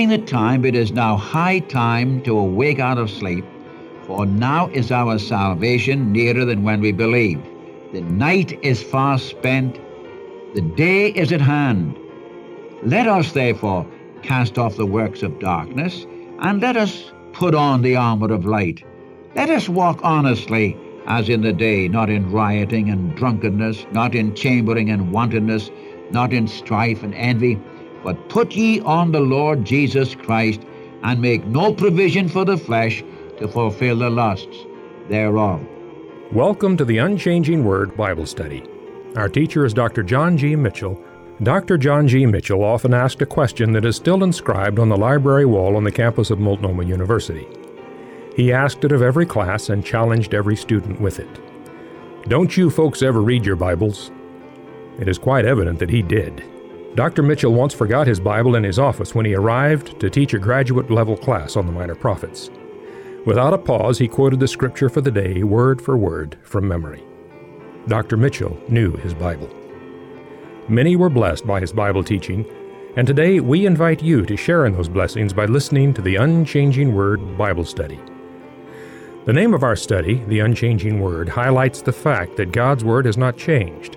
knowing the time, it is now high time to awake out of sleep, for now is our salvation nearer than when we believed. The night is far spent, the day is at hand. Let us therefore cast off the works of darkness, and let us put on the armor of light. Let us walk honestly as in the day, not in rioting and drunkenness, not in chambering and wantonness, not in strife and envy but put ye on the Lord Jesus Christ, and make no provision for the flesh to fulfill the lusts thereof. Welcome to the Unchanging Word Bible Study. Our teacher is Dr. John G. Mitchell. Dr. John G. Mitchell often asked a question that is still inscribed on the library wall on the campus of Multnomah University. He asked it of every class and challenged every student with it. Don't you folks ever read your Bibles? It is quite evident that he did. Dr. Mitchell once forgot his Bible in his office when he arrived to teach a graduate level class on the Minor Prophets. Without a pause, he quoted the scripture for the day, word for word, from memory. Dr. Mitchell knew his Bible. Many were blessed by his Bible teaching, and today we invite you to share in those blessings by listening to the Unchanging Word Bible Study. The name of our study, The Unchanging Word, highlights the fact that God's Word has not changed.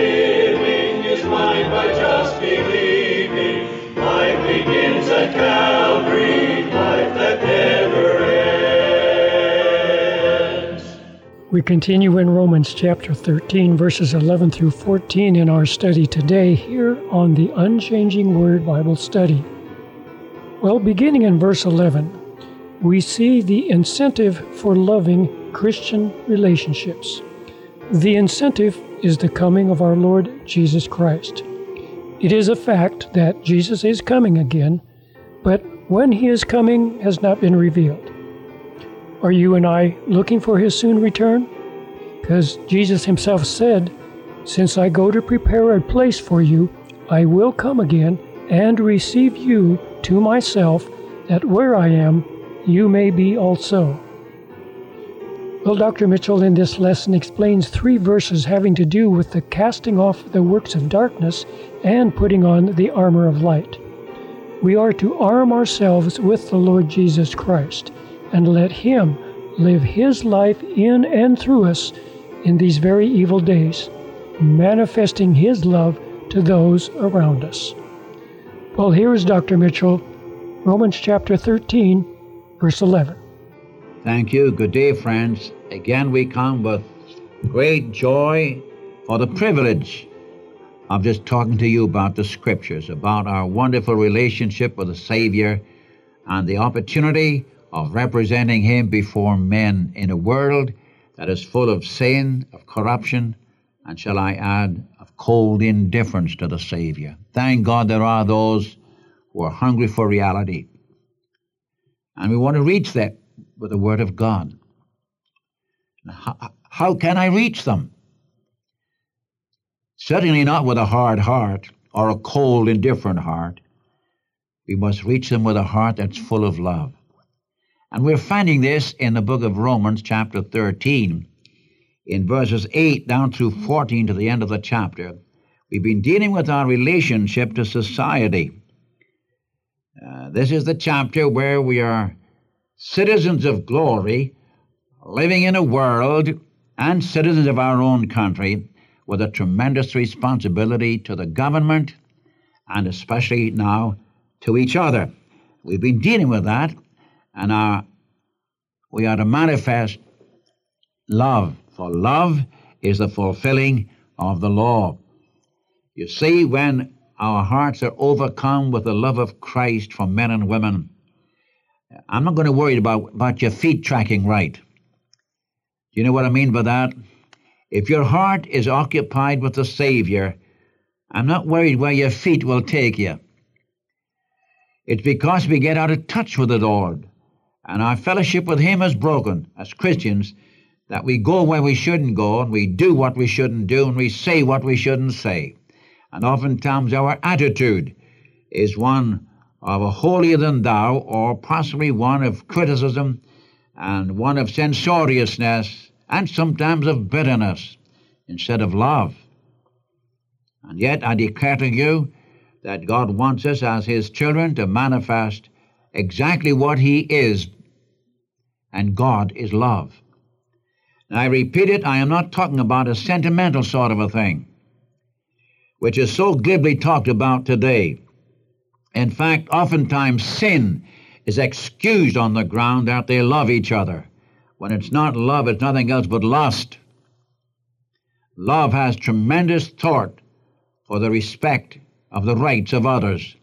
living is mine by just believing. Life begins at Calvary, life that never ends. We continue in Romans chapter 13, verses 11 through 14 in our study today here on the Unchanging Word Bible Study. Well, beginning in verse 11, we see the incentive for loving Christian relationships. The incentive is the coming of our Lord Jesus Christ. It is a fact that Jesus is coming again, but when he is coming has not been revealed. Are you and I looking for his soon return? Because Jesus himself said, Since I go to prepare a place for you, I will come again and receive you to myself, that where I am, you may be also. Well, Dr. Mitchell in this lesson explains three verses having to do with the casting off the works of darkness and putting on the armor of light. We are to arm ourselves with the Lord Jesus Christ and let Him live His life in and through us in these very evil days, manifesting His love to those around us. Well, here is Dr. Mitchell, Romans chapter 13, verse 11. Thank you. Good day, friends. Again, we come with great joy for the privilege of just talking to you about the Scriptures, about our wonderful relationship with the Savior, and the opportunity of representing Him before men in a world that is full of sin, of corruption, and shall I add, of cold indifference to the Savior. Thank God there are those who are hungry for reality. And we want to reach them with the Word of God. How, how can I reach them? Certainly not with a hard heart or a cold, indifferent heart. We must reach them with a heart that's full of love. And we're finding this in the book of Romans, chapter 13, in verses 8 down through 14 to the end of the chapter. We've been dealing with our relationship to society. Uh, this is the chapter where we are citizens of glory, living in a world and citizens of our own country with a tremendous responsibility to the government and especially now to each other. We've been dealing with that, and our, we are to manifest love, for love is the fulfilling of the law. You see, when our hearts are overcome with the love of Christ for men and women, I'm not going to worry about, about your feet tracking right. Do you know what I mean by that? If your heart is occupied with the Savior, I'm not worried where your feet will take you. It's because we get out of touch with the Lord and our fellowship with Him is broken as Christians that we go where we shouldn't go and we do what we shouldn't do and we say what we shouldn't say. And oftentimes our attitude is one of a holier than thou or possibly one of criticism and one of censoriousness and sometimes of bitterness instead of love. And yet I declare to you that God wants us as His children to manifest exactly what He is, and God is love. And I repeat it, I am not talking about a sentimental sort of a thing, which is so glibly talked about today. In fact, oftentimes sin is excused on the ground that they love each other. When it's not love, it's nothing else but lust. Love has tremendous thought for the respect of the rights of others.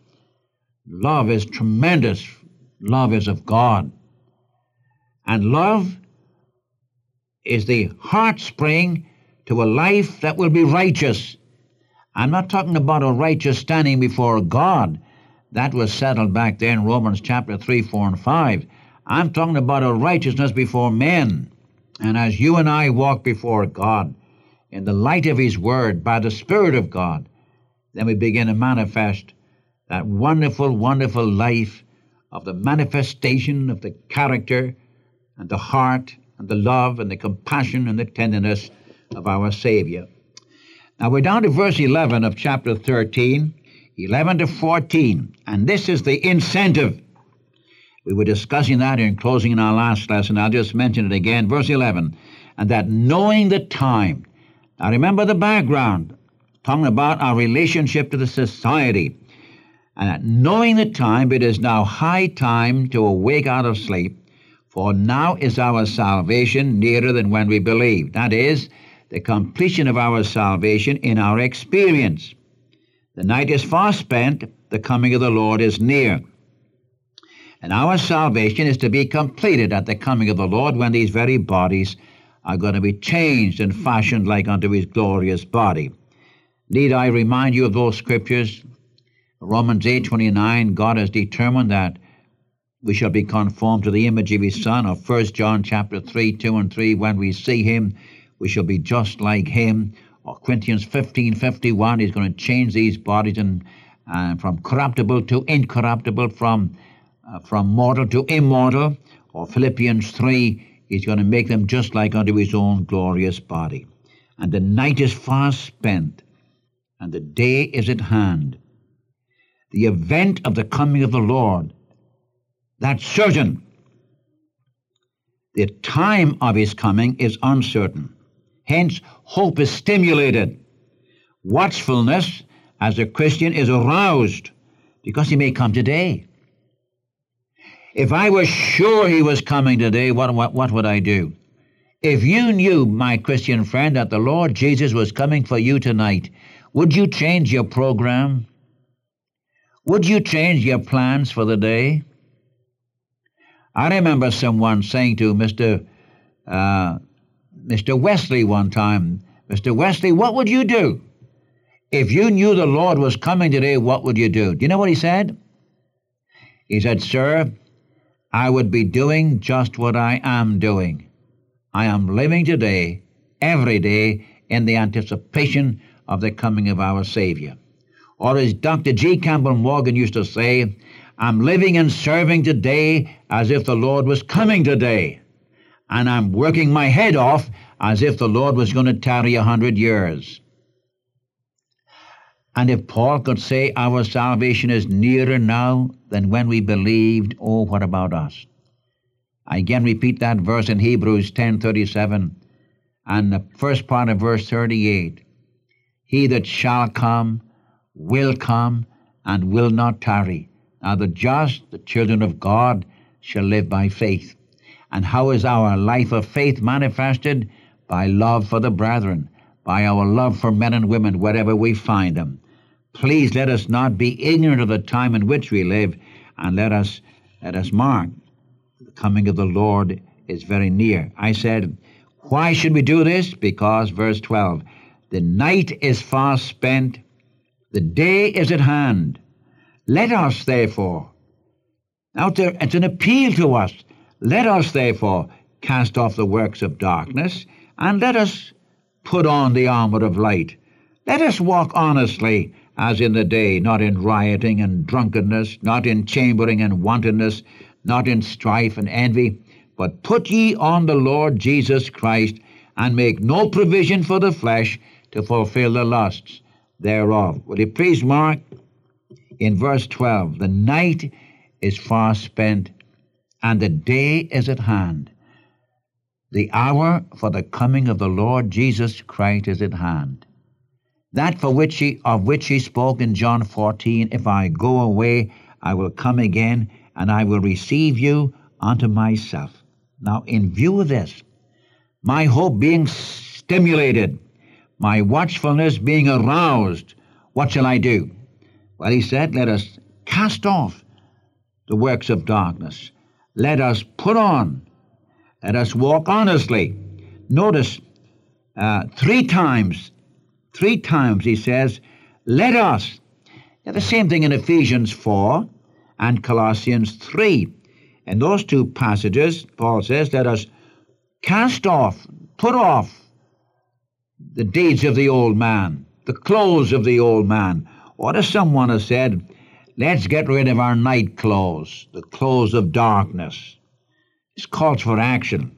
Love is tremendous. Love is of God. And love is the heart spring to a life that will be righteous. I'm not talking about a righteous standing before God. That was settled back there in Romans chapter 3, 4, and 5. I'm talking about a righteousness before men. And as you and I walk before God in the light of His Word by the Spirit of God, then we begin to manifest that wonderful, wonderful life of the manifestation of the character and the heart and the love and the compassion and the tenderness of our Savior. Now we're down to verse 11 of chapter 13, 11 to 14, and this is the incentive. We were discussing that in closing in our last lesson. I'll just mention it again. Verse 11, and that knowing the time. Now remember the background, talking about our relationship to the society. And that knowing the time, it is now high time to awake out of sleep for now is our salvation nearer than when we believed. That is, the completion of our salvation in our experience. The night is far spent, the coming of the Lord is near. And our salvation is to be completed at the coming of the Lord when these very bodies are going to be changed and fashioned like unto his glorious body. Need I remind you of those scriptures? Romans 8:29 God has determined that we shall be conformed to the image of his son, or 1 John chapter 3, 2 and 3, when we see him, we shall be just like him. Or Corinthians 15, 51, he's going to change these bodies and uh, from corruptible to incorruptible, from, uh, from mortal to immortal. Or Philippians 3, he's going to make them just like unto his own glorious body. And the night is far spent, and the day is at hand. The event of the coming of the Lord that's certain. The time of his coming is uncertain. Hence, hope is stimulated. Watchfulness as a Christian is aroused because he may come today. If I was sure he was coming today, what, what, what would I do? If you knew, my Christian friend, that the Lord Jesus was coming for you tonight, would you change your program? Would you change your plans for the day? I remember someone saying to Mr. Uh, Mr. Wesley one time, Mr. Wesley, what would you do? If you knew the Lord was coming today, what would you do? Do you know what he said? He said, Sir, I would be doing just what I am doing. I am living today, every day, in the anticipation of the coming of our Savior. Or as Dr. G. Campbell Morgan used to say, I'm living and serving today as if the Lord was coming today. And I'm working my head off as if the Lord was going to tarry a hundred years. And if Paul could say our salvation is nearer now than when we believed, oh, what about us? I again repeat that verse in Hebrews 10:37 and the first part of verse 38. He that shall come will come and will not tarry. Now, the just, the children of God, shall live by faith. And how is our life of faith manifested? By love for the brethren, by our love for men and women wherever we find them. Please let us not be ignorant of the time in which we live, and let us let us mark the coming of the Lord is very near. I said, why should we do this? Because verse 12, the night is far spent, the day is at hand. Let us, therefore, Now, there, it's an appeal to us. Let us, therefore, cast off the works of darkness, and let us put on the armor of light. Let us walk honestly as in the day, not in rioting and drunkenness, not in chambering and wantonness, not in strife and envy, but put ye on the Lord Jesus Christ, and make no provision for the flesh to fulfill the lusts thereof. Will you please mark in verse 12 the night is far spent, and the day is at hand. The hour for the coming of the Lord Jesus Christ is at hand. That for which he, of which he spoke in John 14, If I go away, I will come again, and I will receive you unto myself. Now, in view of this, my hope being stimulated, my watchfulness being aroused, what shall I do? Well, he said, Let us cast off the works of darkness. Let us put on, let us walk honestly. Notice uh, three times, three times he says, let us. Yeah, the same thing in Ephesians 4 and Colossians 3. In those two passages, Paul says, let us cast off, put off the deeds of the old man, the clothes of the old man. Or as someone has said, Let's get rid of our night clothes, the clothes of darkness. This calls for action.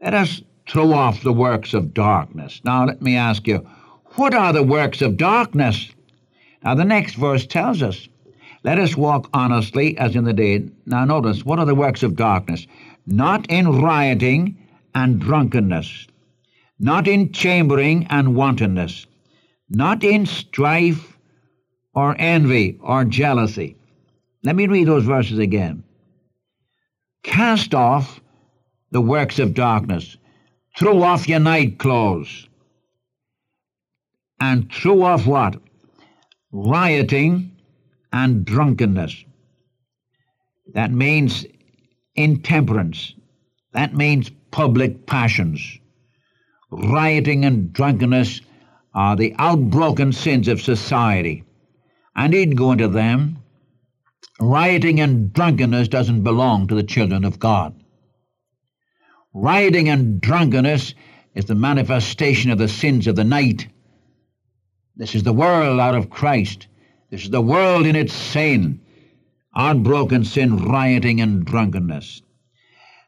Let us throw off the works of darkness. Now, let me ask you, what are the works of darkness? Now, the next verse tells us, Let us walk honestly as in the day. Now, notice, what are the works of darkness? Not in rioting and drunkenness, not in chambering and wantonness, not in strife or envy or jealousy. Let me read those verses again. Cast off the works of darkness. Throw off your night clothes. And throw off what? Rioting and drunkenness. That means intemperance. That means public passions. Rioting and drunkenness are the outbroken sins of society. I needn't go into them. Rioting and drunkenness doesn't belong to the children of God. Rioting and drunkenness is the manifestation of the sins of the night. This is the world out of Christ. This is the world in its sin. Unbroken sin, rioting and drunkenness.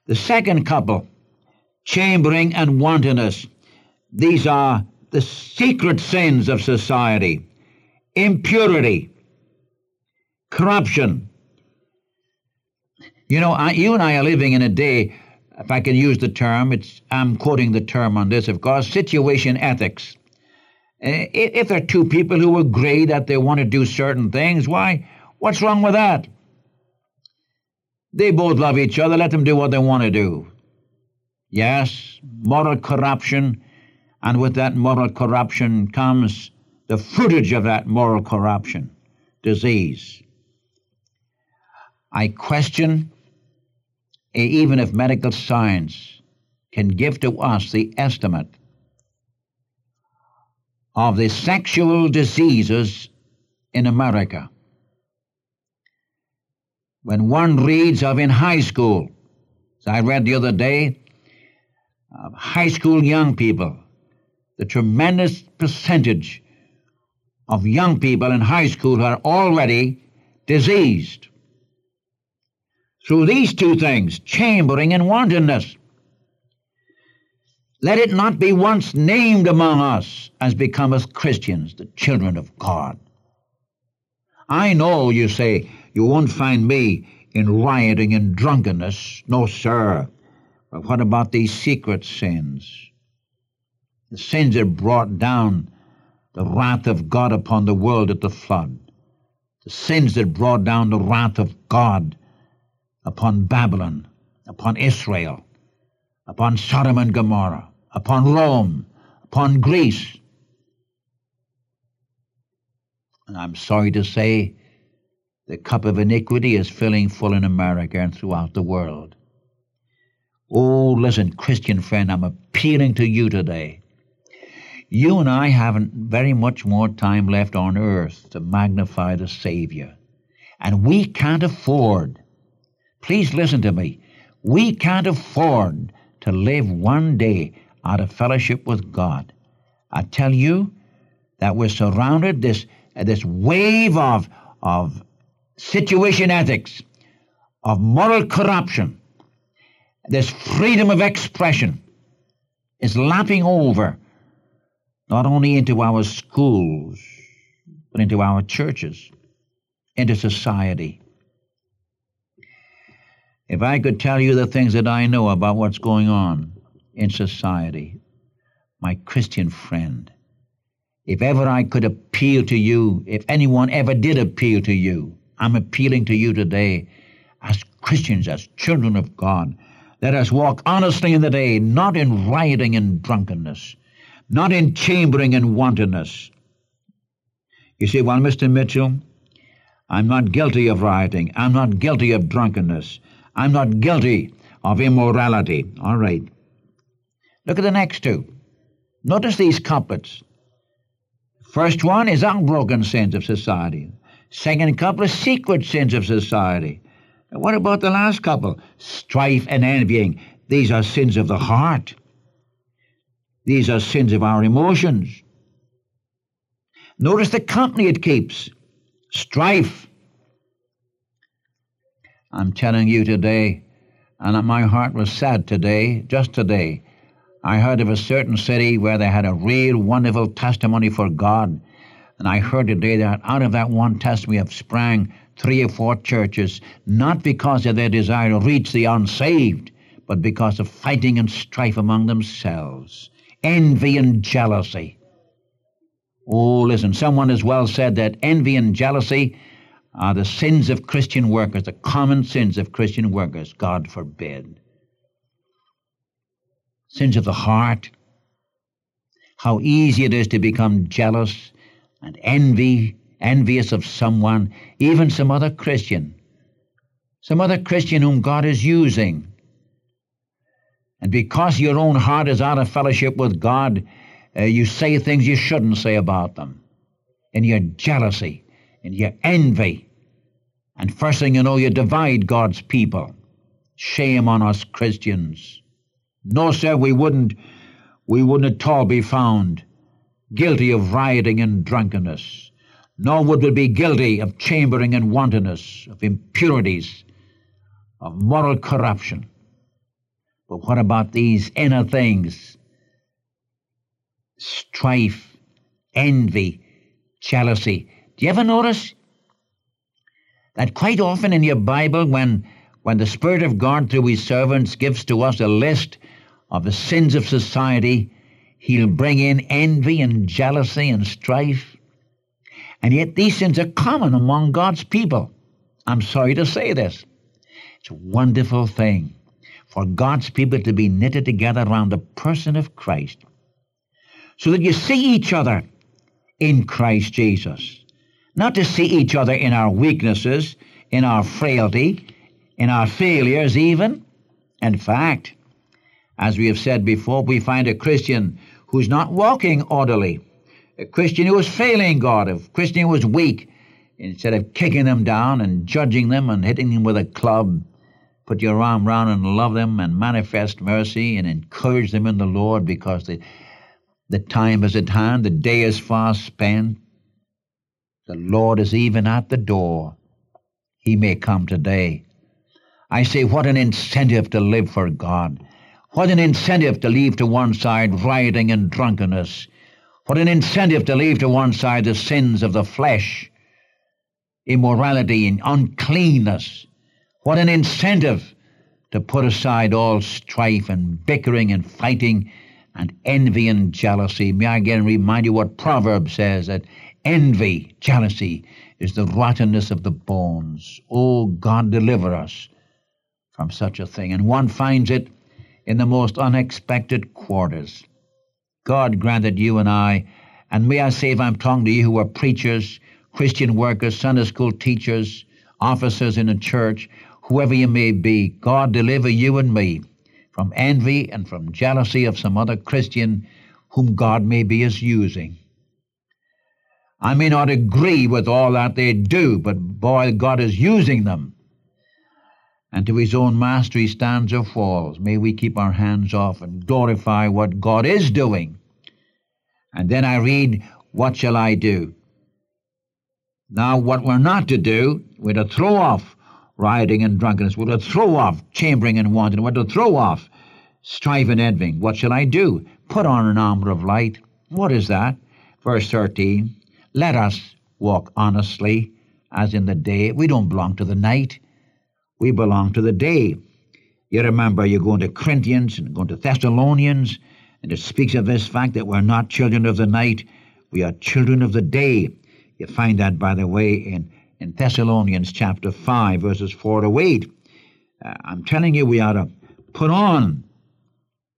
The second couple, chambering and wantonness. These are the secret sins of society impurity, corruption. You know, I, you and I are living in a day, if I can use the term, it's, I'm quoting the term on this, of course, situation ethics. If there are two people who agree that they want to do certain things, why, what's wrong with that? They both love each other, let them do what they want to do. Yes, moral corruption, and with that moral corruption comes the fruitage of that moral corruption, disease. I question eh, even if medical science can give to us the estimate of the sexual diseases in America. When one reads of in high school, as I read the other day, high school young people, the tremendous percentage of young people in high school who are already diseased. Through these two things, chambering and wantonness. Let it not be once named among us as becometh Christians, the children of God. I know, you say, you won't find me in rioting and drunkenness. No, sir. But what about these secret sins? The sins that brought down the wrath of God upon the world at the flood, the sins that brought down the wrath of God upon Babylon, upon Israel, upon Sodom and Gomorrah, upon Rome, upon Greece. And I'm sorry to say, the cup of iniquity is filling full in America and throughout the world. Oh, listen, Christian friend, I'm appealing to you today. You and I haven't very much more time left on earth to magnify the Savior. And we can't afford, please listen to me, we can't afford to live one day out of fellowship with God. I tell you that we're surrounded this uh, this wave of of situation ethics, of moral corruption, this freedom of expression is lapping over not only into our schools, but into our churches, into society. If I could tell you the things that I know about what's going on in society, my Christian friend, if ever I could appeal to you, if anyone ever did appeal to you, I'm appealing to you today as Christians, as children of God. Let us walk honestly in the day, not in rioting and drunkenness, not in chambering and wantonness. You see, well, Mr. Mitchell, I'm not guilty of rioting. I'm not guilty of drunkenness. I'm not guilty of immorality. All right. Look at the next two. Notice these couplets. First one is unbroken sins of society. Second couple is secret sins of society. What about the last couple? Strife and envying. These are sins of the heart. These are sins of our emotions. Notice the company it keeps strife. I'm telling you today, and my heart was sad today, just today. I heard of a certain city where they had a real wonderful testimony for God. And I heard today that out of that one testimony have sprang three or four churches, not because of their desire to reach the unsaved, but because of fighting and strife among themselves, envy and jealousy. Oh, listen, someone has well said that envy and jealousy are the sins of Christian workers, the common sins of Christian workers. God forbid. Sins of the heart. How easy it is to become jealous and envy, envious of someone, even some other Christian, some other Christian whom God is using. And because your own heart is out of fellowship with God, uh, you say things you shouldn't say about them. In your jealousy, in your envy. And first thing you know, you divide God's people. Shame on us Christians. No, sir, we wouldn't, we wouldn't at all be found guilty of rioting and drunkenness, nor would we be guilty of chambering and wantonness, of impurities, of moral corruption. But what about these inner things? Strife, envy, jealousy. Do you ever notice that quite often in your Bible, when, when the Spirit of God through His servants gives to us a list of the sins of society, He'll bring in envy and jealousy and strife. And yet these sins are common among God's people. I'm sorry to say this. It's a wonderful thing for God's people to be knitted together around the person of Christ so that you see each other in Christ Jesus. Not to see each other in our weaknesses, in our frailty, in our failures, even. In fact, as we have said before, we find a Christian who's not walking orderly, a Christian who is failing God, a Christian who is weak. Instead of kicking them down and judging them and hitting them with a club, put your arm round and love them and manifest mercy and encourage them in the Lord because the, the time is at hand, the day is fast spent. The Lord is even at the door. He may come today. I say, what an incentive to live for God. What an incentive to leave to one side rioting and drunkenness. What an incentive to leave to one side the sins of the flesh, immorality and uncleanness. What an incentive to put aside all strife and bickering and fighting and envy and jealousy. May I again remind you what Proverbs says that envy, jealousy, is the rottenness of the bones. Oh, God, deliver us from such a thing. And one finds it in the most unexpected quarters. God granted you and I, and may I say, if I'm talking to you who are preachers, Christian workers, Sunday school teachers, officers in a church, whoever you may be, God deliver you and me from envy and from jealousy of some other Christian whom God may be is using. I may not agree with all that they do, but boy, God is using them. And to his own mastery stands or falls. May we keep our hands off and glorify what God is doing. And then I read, What shall I do? Now, what we're not to do, we're to throw off rioting and drunkenness. We're to throw off chambering and wanton. We're to throw off strife and envying. What shall I do? Put on an armor of light. What is that? Verse 13 Let us walk honestly as in the day. We don't belong to the night, we belong to the day. You remember you're going to Corinthians and going to Thessalonians, and it speaks of this fact that we're not children of the night, we are children of the day. You find that, by the way, in, in Thessalonians chapter 5, verses 4 to 8. Uh, I'm telling you, we ought to put on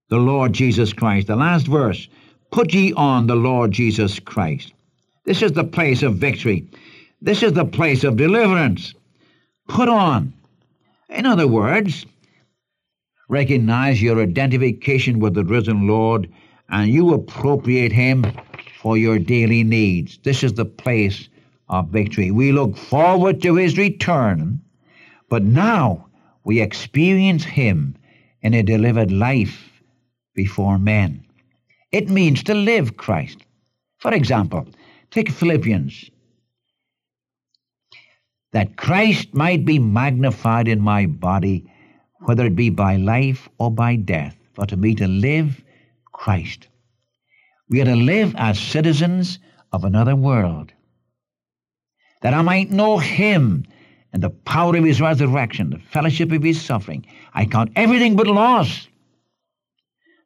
the Lord Jesus Christ. The last verse Put ye on the Lord Jesus Christ. This is the place of victory. This is the place of deliverance. Put on. In other words, recognize your identification with the risen Lord and you appropriate Him for your daily needs. This is the place of victory. We look forward to His return, but now we experience Him in a delivered life before men. It means to live Christ. For example, take Philippians. That Christ might be magnified in my body, whether it be by life or by death, for to me to live Christ. We are to live as citizens of another world. That I might know him and the power of his resurrection, the fellowship of his suffering. I count everything but loss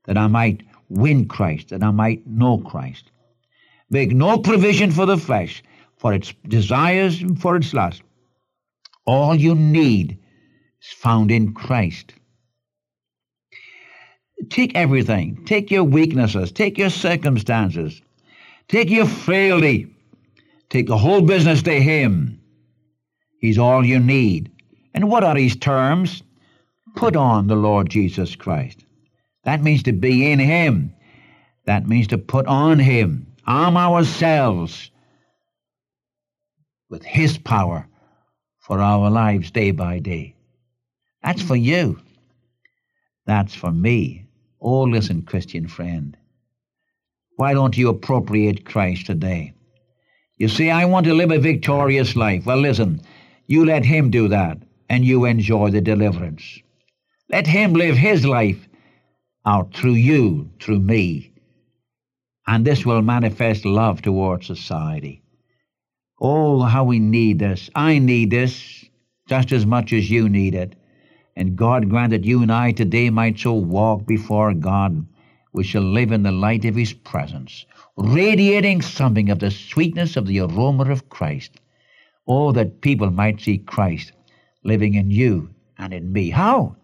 that I might win Christ, that I might know Christ. Make no provision for the flesh, for its desires and for its lust. All you need is found in Christ. Take everything. Take your weaknesses. Take your circumstances. Take your frailty. Take the whole business to Him. He's all you need. And what are His terms? Put on the Lord Jesus Christ. That means to be in Him. That means to put on Him, arm ourselves with His power for our lives day by day. That's for you. That's for me. Oh, listen, Christian friend. Why don't you appropriate Christ today? You see, I want to live a victorious life. Well, listen, you let Him do that, and you enjoy the deliverance. Let Him live His life out through you, through me. And this will manifest love towards society. Oh, how we need this. I need this just as much as you need it. And God grant that you and I today might so walk before God, we shall live in the light of His presence, radiating something of the sweetness of the aroma of Christ. Oh, that people might see Christ living in you and in me. How?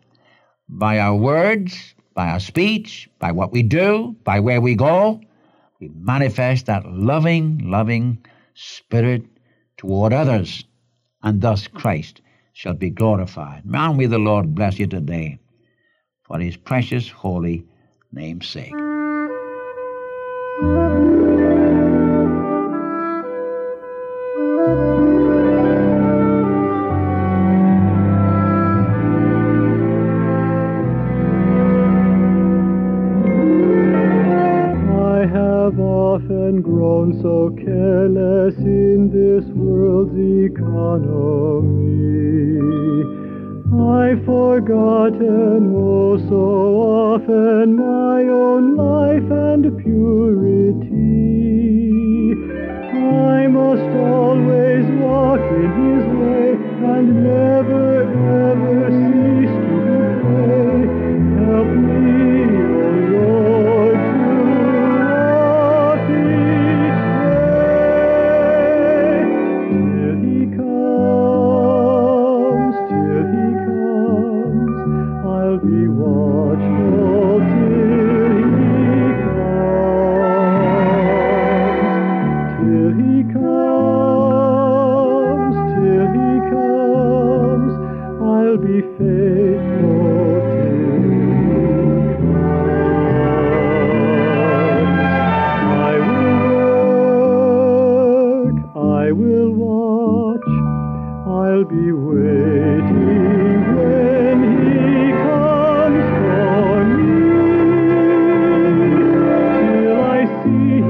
By our words, by our speech, by what we do, by where we go. We manifest that loving, loving spirit toward others, and thus Christ shall be glorified. Now may the Lord bless you today for his precious, holy name's sake. See